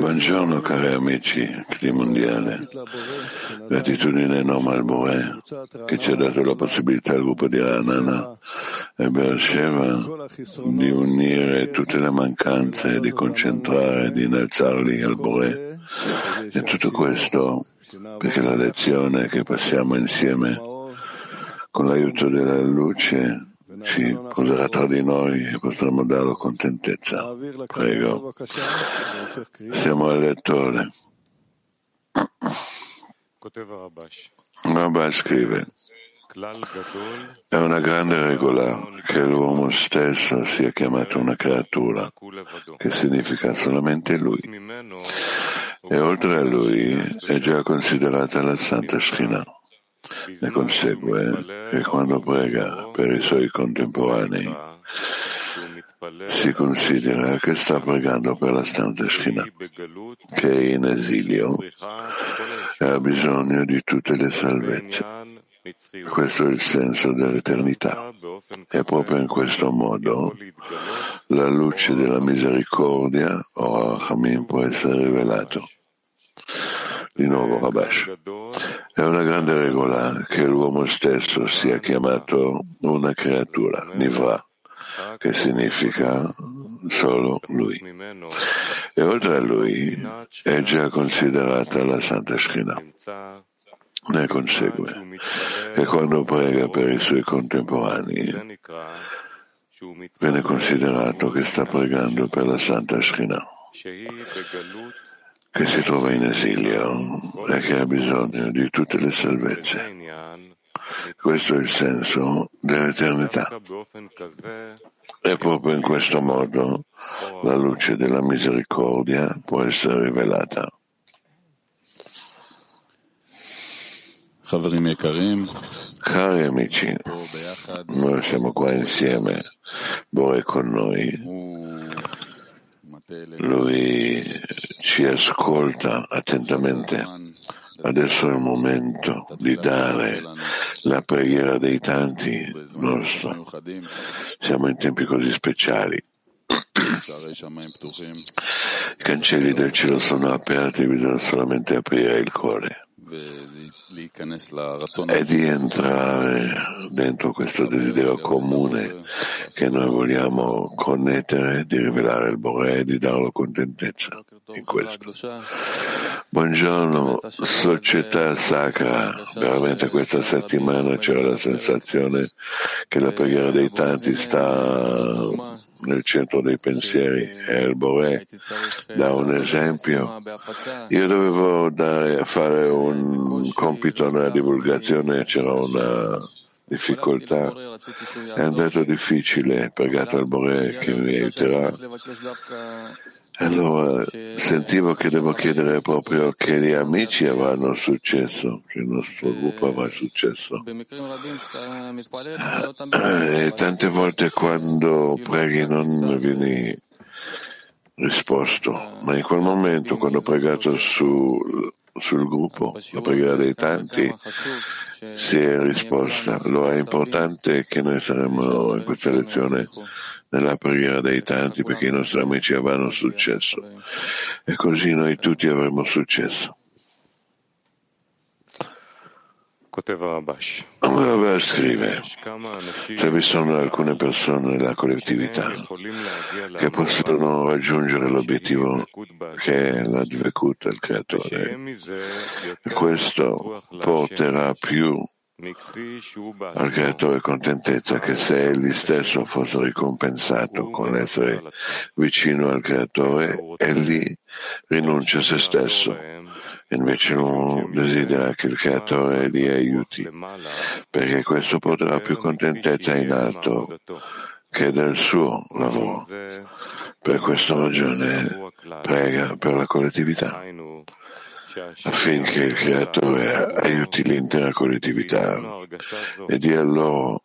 Buongiorno cari amici, clima mondiale. Gratitudine enorme al Bore che ci ha dato la possibilità al gruppo di Ranana e Beersheba di unire tutte le mancanze, di concentrare, di innalzarli al Bore. E tutto questo perché la lezione che passiamo insieme con l'aiuto della luce ci poserà tra di noi e potremo darlo contentezza. Prego. Siamo al lettore. Rabba scrive è una grande regola che l'uomo stesso sia chiamato una creatura, che significa solamente lui. E oltre a lui è già considerata la Santa Shina. Ne consegue che quando prega per i suoi contemporanei si considera che sta pregando per la Santa Shina, che è in esilio e ha bisogno di tutte le salvezze. Questo è il senso dell'eternità e proprio in questo modo la luce della misericordia o Rachamim può essere rivelato. Di nuovo Rabash. È una grande regola che l'uomo stesso sia chiamato una creatura, Nivra, che significa solo lui. E oltre a lui è già considerata la Santa Shina. Ne consegue che quando prega per i suoi contemporanei viene considerato che sta pregando per la Santa Shina che si trova in esilio e che ha bisogno di tutte le salvezze. Questo è il senso dell'eternità. E proprio in questo modo la luce della misericordia può essere rivelata. Cari amici, noi siamo qua insieme, Bore con noi. Lui ci ascolta attentamente. Adesso è il momento di dare la preghiera dei tanti nostro. Siamo in tempi così speciali. I cancelli del cielo sono aperti, bisogna solamente aprire il cuore e di entrare dentro questo desiderio comune che noi vogliamo connettere, di rivelare il Bore e di darlo contentezza in questo. Buongiorno, società sacra. Veramente questa settimana c'era la sensazione che la preghiera dei tanti sta nel centro dei pensieri e il Boré dà un esempio. Io dovevo dare, fare un compito nella divulgazione, c'era una difficoltà, è andato difficile, pregato al Boré che mi aiuterà. Allora sentivo che devo chiedere proprio che gli amici avranno successo, che il nostro gruppo avrà successo. E tante volte quando preghi non vieni risposto, ma in quel momento, quando ho pregato su, sul gruppo, la preghiera dei tanti, si è risposta. Allora è importante che noi saremo in questa lezione nella preghiera dei tanti perché i nostri amici avranno successo. E così noi tutti avremo successo. Rabbi scrive, se vi sono alcune persone nella collettività che possono raggiungere l'obiettivo che è la Dvekut del creatore, questo porterà più al creatore contentezza che se egli stesso fosse ricompensato con l'essere vicino al creatore, egli rinuncia a se stesso invece non desidera che il creatore gli aiuti, perché questo porterà più contentezza in alto che del suo lavoro. Per questa ragione prega per la collettività affinché il creatore aiuti l'intera collettività e dia loro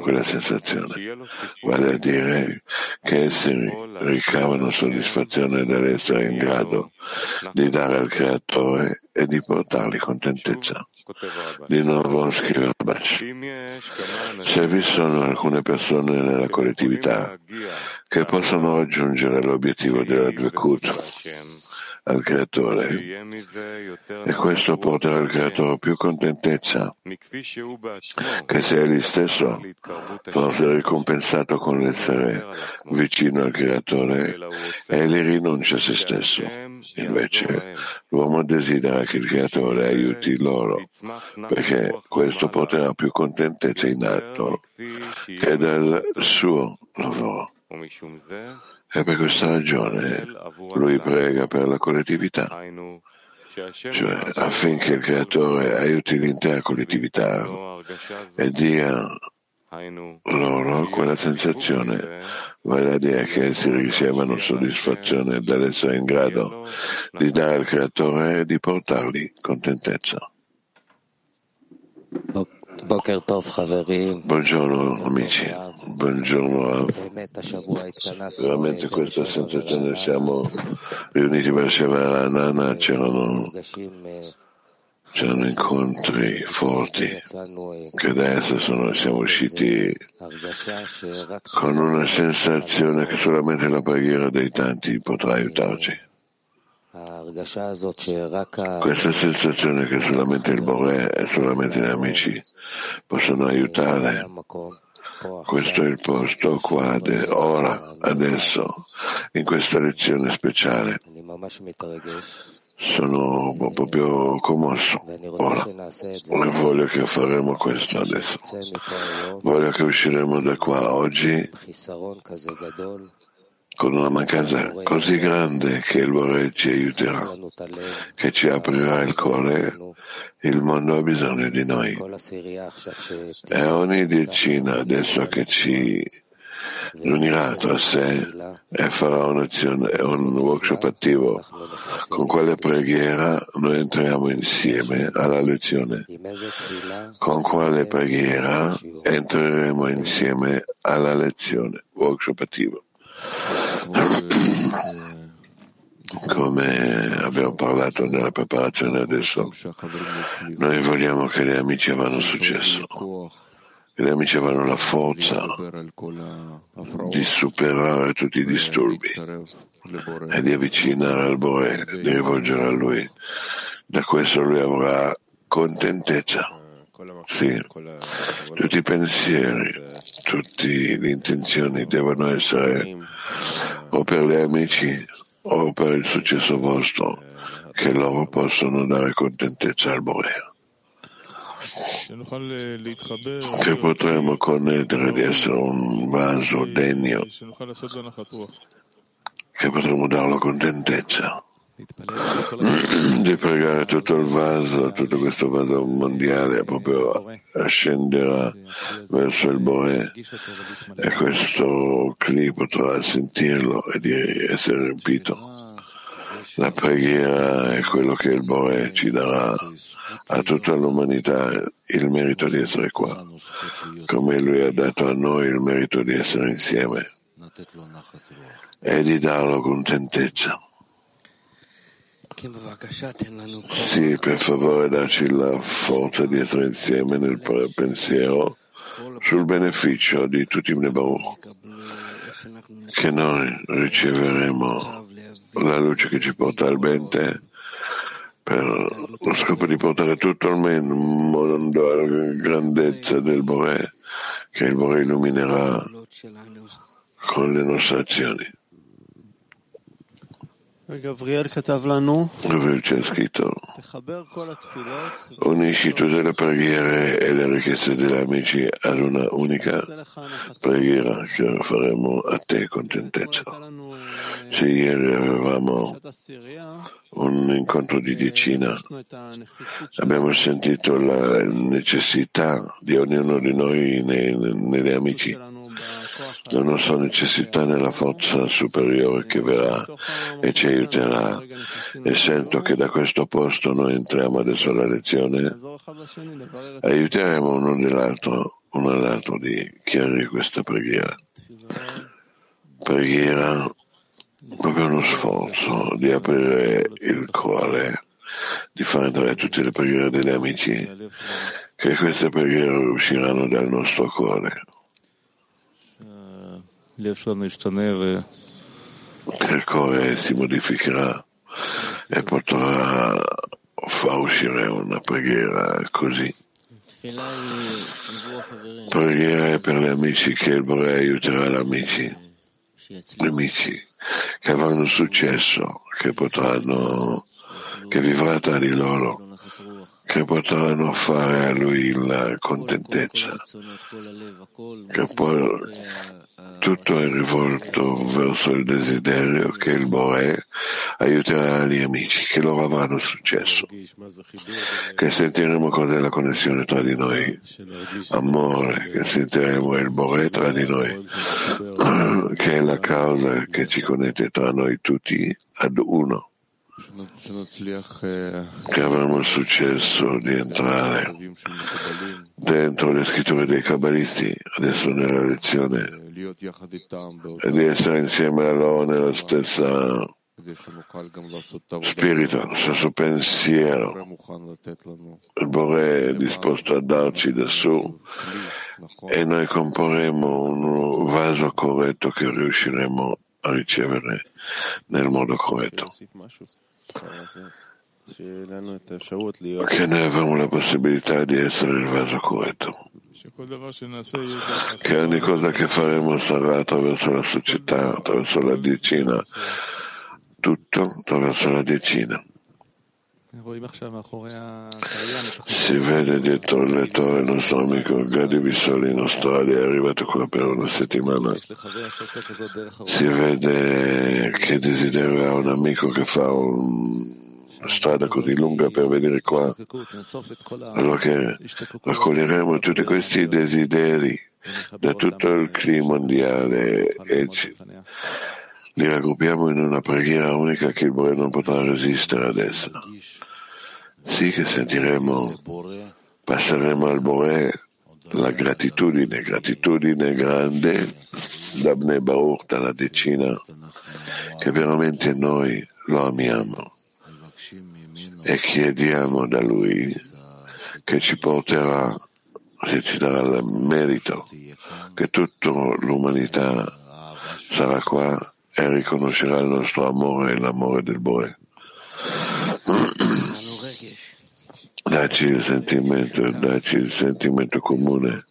quella sensazione, vale a dire che essi ricavano soddisfazione dall'essere in grado di dare al creatore e di portargli contentezza. Di nuovo scrive Abash. Se vi sono alcune persone nella collettività che possono raggiungere l'obiettivo della Dvekut, al creatore. E questo porterà al creatore più contentezza. Che se egli stesso fosse ricompensato con l'essere vicino al creatore. Egli rinuncia a se stesso. Invece l'uomo desidera che il creatore aiuti loro perché questo porterà più contentezza in atto che del suo lavoro e per questa ragione lui prega per la collettività, cioè affinché il creatore aiuti l'intera collettività e dia loro quella sensazione, vale a dire che essi ricevano soddisfazione dall'essere in grado di dare al creatore e di portargli contentezza. Buongiorno amici, buongiorno Veramente questa sensazione siamo riuniti per Sheva Nana, c'erano, c'erano incontri forti che adesso sono, siamo usciti con una sensazione che solamente la preghiera dei tanti potrà aiutarci. Questa sensazione che solamente il Bore e solamente gli amici possono aiutare, questo è il posto qua, ora, adesso, in questa lezione speciale. Sono proprio commosso. Ora, voglio che faremo questo adesso. Voglio che usciremo da qua oggi con una mancanza così grande che il Bore ci aiuterà, che ci aprirà il cuore, il mondo ha bisogno di noi. E ogni decina adesso che ci riunirà tra sé e farà un'azione, un workshop attivo con quale preghiera noi entriamo insieme alla lezione. Con quale preghiera entreremo insieme alla lezione, workshop attivo. Come abbiamo parlato nella preparazione adesso, noi vogliamo che gli amici avranno successo, che gli amici avranno la forza di superare tutti i disturbi e di avvicinare al Bore, di rivolgere a Lui. Da questo Lui avrà contentezza. Sì, tutti i pensieri, tutte le intenzioni devono essere o per gli amici o per il successo vostro, che loro possono dare contentezza al Borea. Che potremo connettere di essere un vaso degno, che potremo darlo contentezza di pregare tutto il vaso, tutto questo vaso mondiale proprio ascenderà verso il Boe e questo Kli potrà sentirlo e di essere riempito. La preghiera è quello che il Boe ci darà a tutta l'umanità il merito di essere qua, come lui ha dato a noi il merito di essere insieme. e di darlo contentezza. Sì, per favore darci la forza di essere insieme nel pensiero sul beneficio di tutti i Baruch, che noi riceveremo la luce che ci porta al bene per lo scopo di portare tutto il mondo alla grandezza del Bore, che il Bore illuminerà con le nostre azioni. Gabriel c'è scritto unisci tutte le preghiere e le richieste degli amici ad una unica preghiera che faremo a te contentezza. Se ieri avevamo un incontro di decina, abbiamo sentito la necessità di ognuno di noi negli amici la nostra necessità nella forza superiore che verrà e ci aiuterà. E sento che da questo posto noi entriamo adesso alla lezione, aiuteremo uno dell'altro, uno all'altro di chiarire questa preghiera. Preghiera, proprio uno sforzo di aprire il cuore, di far entrare tutte le preghiere degli amici, che queste preghiere usciranno dal nostro cuore il cuore si modificherà e potrà far uscire una preghiera così. Preghiera per gli amici che il Bore aiuterà gli amici, gli amici che avranno successo, che potranno, che vivranno tra di loro che potranno fare a lui la contentezza, che poi tutto è rivolto verso il desiderio che il Bore aiuterà gli amici, che loro avranno successo, che sentiremo cos'è la connessione tra di noi, amore, che sentiremo il Bore tra di noi, che è la causa che ci connette tra noi tutti ad uno che avremo il successo di entrare dentro le scritture dei kabbalisti, adesso nella lezione, e di essere insieme a loro nella stessa spirito, nello stesso pensiero. Il Bore è disposto a darci da su e noi comporremo un vaso corretto che riusciremo a ricevere nel modo corretto che noi abbiamo la possibilità di essere il vaso corretto, che ogni cosa che faremo sarà attraverso la società, attraverso la decina, tutto attraverso la decina. Si vede dietro il lettore il nostro amico Gadi Bissoli in Australia, è arrivato qua per una settimana. Si vede che desiderio ha un amico che fa un strada così lunga per venire qua. Allora che raccoglieremo tutti questi desideri da tutto il clima mondiale e li raggruppiamo in una preghiera unica che il Bore non potrà resistere ad essa. Sì che sentiremo, passeremo al Bore la gratitudine, gratitudine grande da Bne Baruch, dalla decina, che veramente noi lo amiamo e chiediamo da Lui che ci porterà, che ci darà il merito, che tutta l'umanità sarà qua e riconoscerà il nostro amore e l'amore del Bore. Dacci il sentimento, dacci il sentimento comune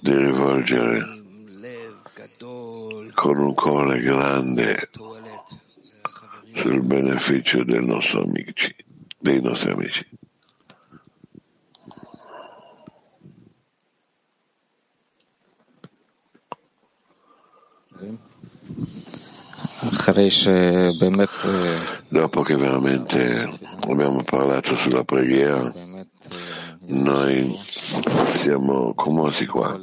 di rivolgere con un cuore grande sul beneficio dei nostri amici, dei nostri amici. Dopo che veramente abbiamo parlato sulla preghiera, noi siamo commossi qua,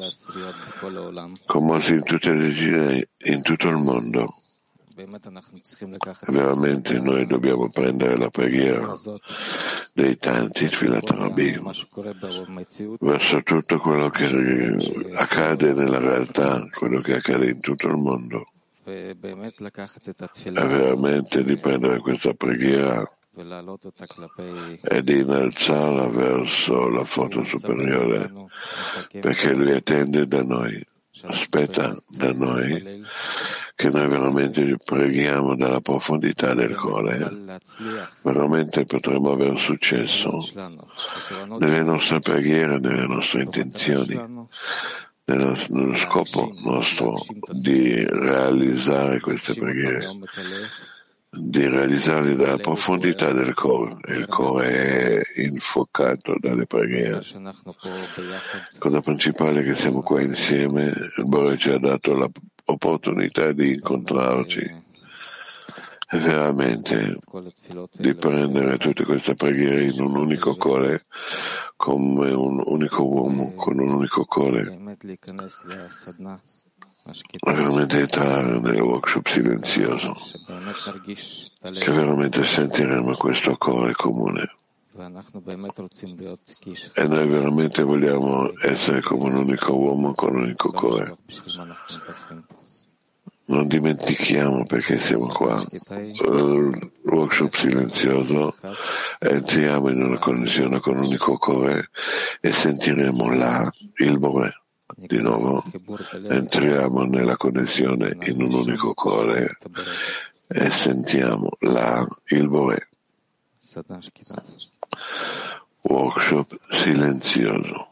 commossi in tutte le gire in tutto il mondo Veramente noi dobbiamo prendere la preghiera dei tanti Tfilat Rabim verso tutto quello che accade nella realtà, quello che accade in tutto il mondo. E veramente di prendere questa preghiera e di innalzarla verso la foto superiore perché lui attende da noi aspetta da noi che noi veramente preghiamo dalla profondità del cuore, veramente potremo avere successo nelle nostre preghiere, nelle nostre intenzioni, nello, nello scopo nostro di realizzare queste preghiere. di realizzarli dalla profondità del cuore. Il cuore è infuocato dalle preghiere. Cosa principale è che siamo qua insieme, il Bore ci ha dato l'opportunità di incontrarci veramente di prendere tutte queste preghiere in un unico cuore, come un unico uomo con un unico cuore veramente entrare nel workshop silenzioso, che veramente sentiremo questo cuore comune. E noi veramente vogliamo essere come un unico uomo con un unico cuore. Non dimentichiamo perché siamo qua. Il workshop silenzioso entriamo in una connessione con un unico cuore e sentiremo là il Bore. Di nuovo entriamo nella connessione in un unico cuore e sentiamo là il Bore. Workshop silenzioso.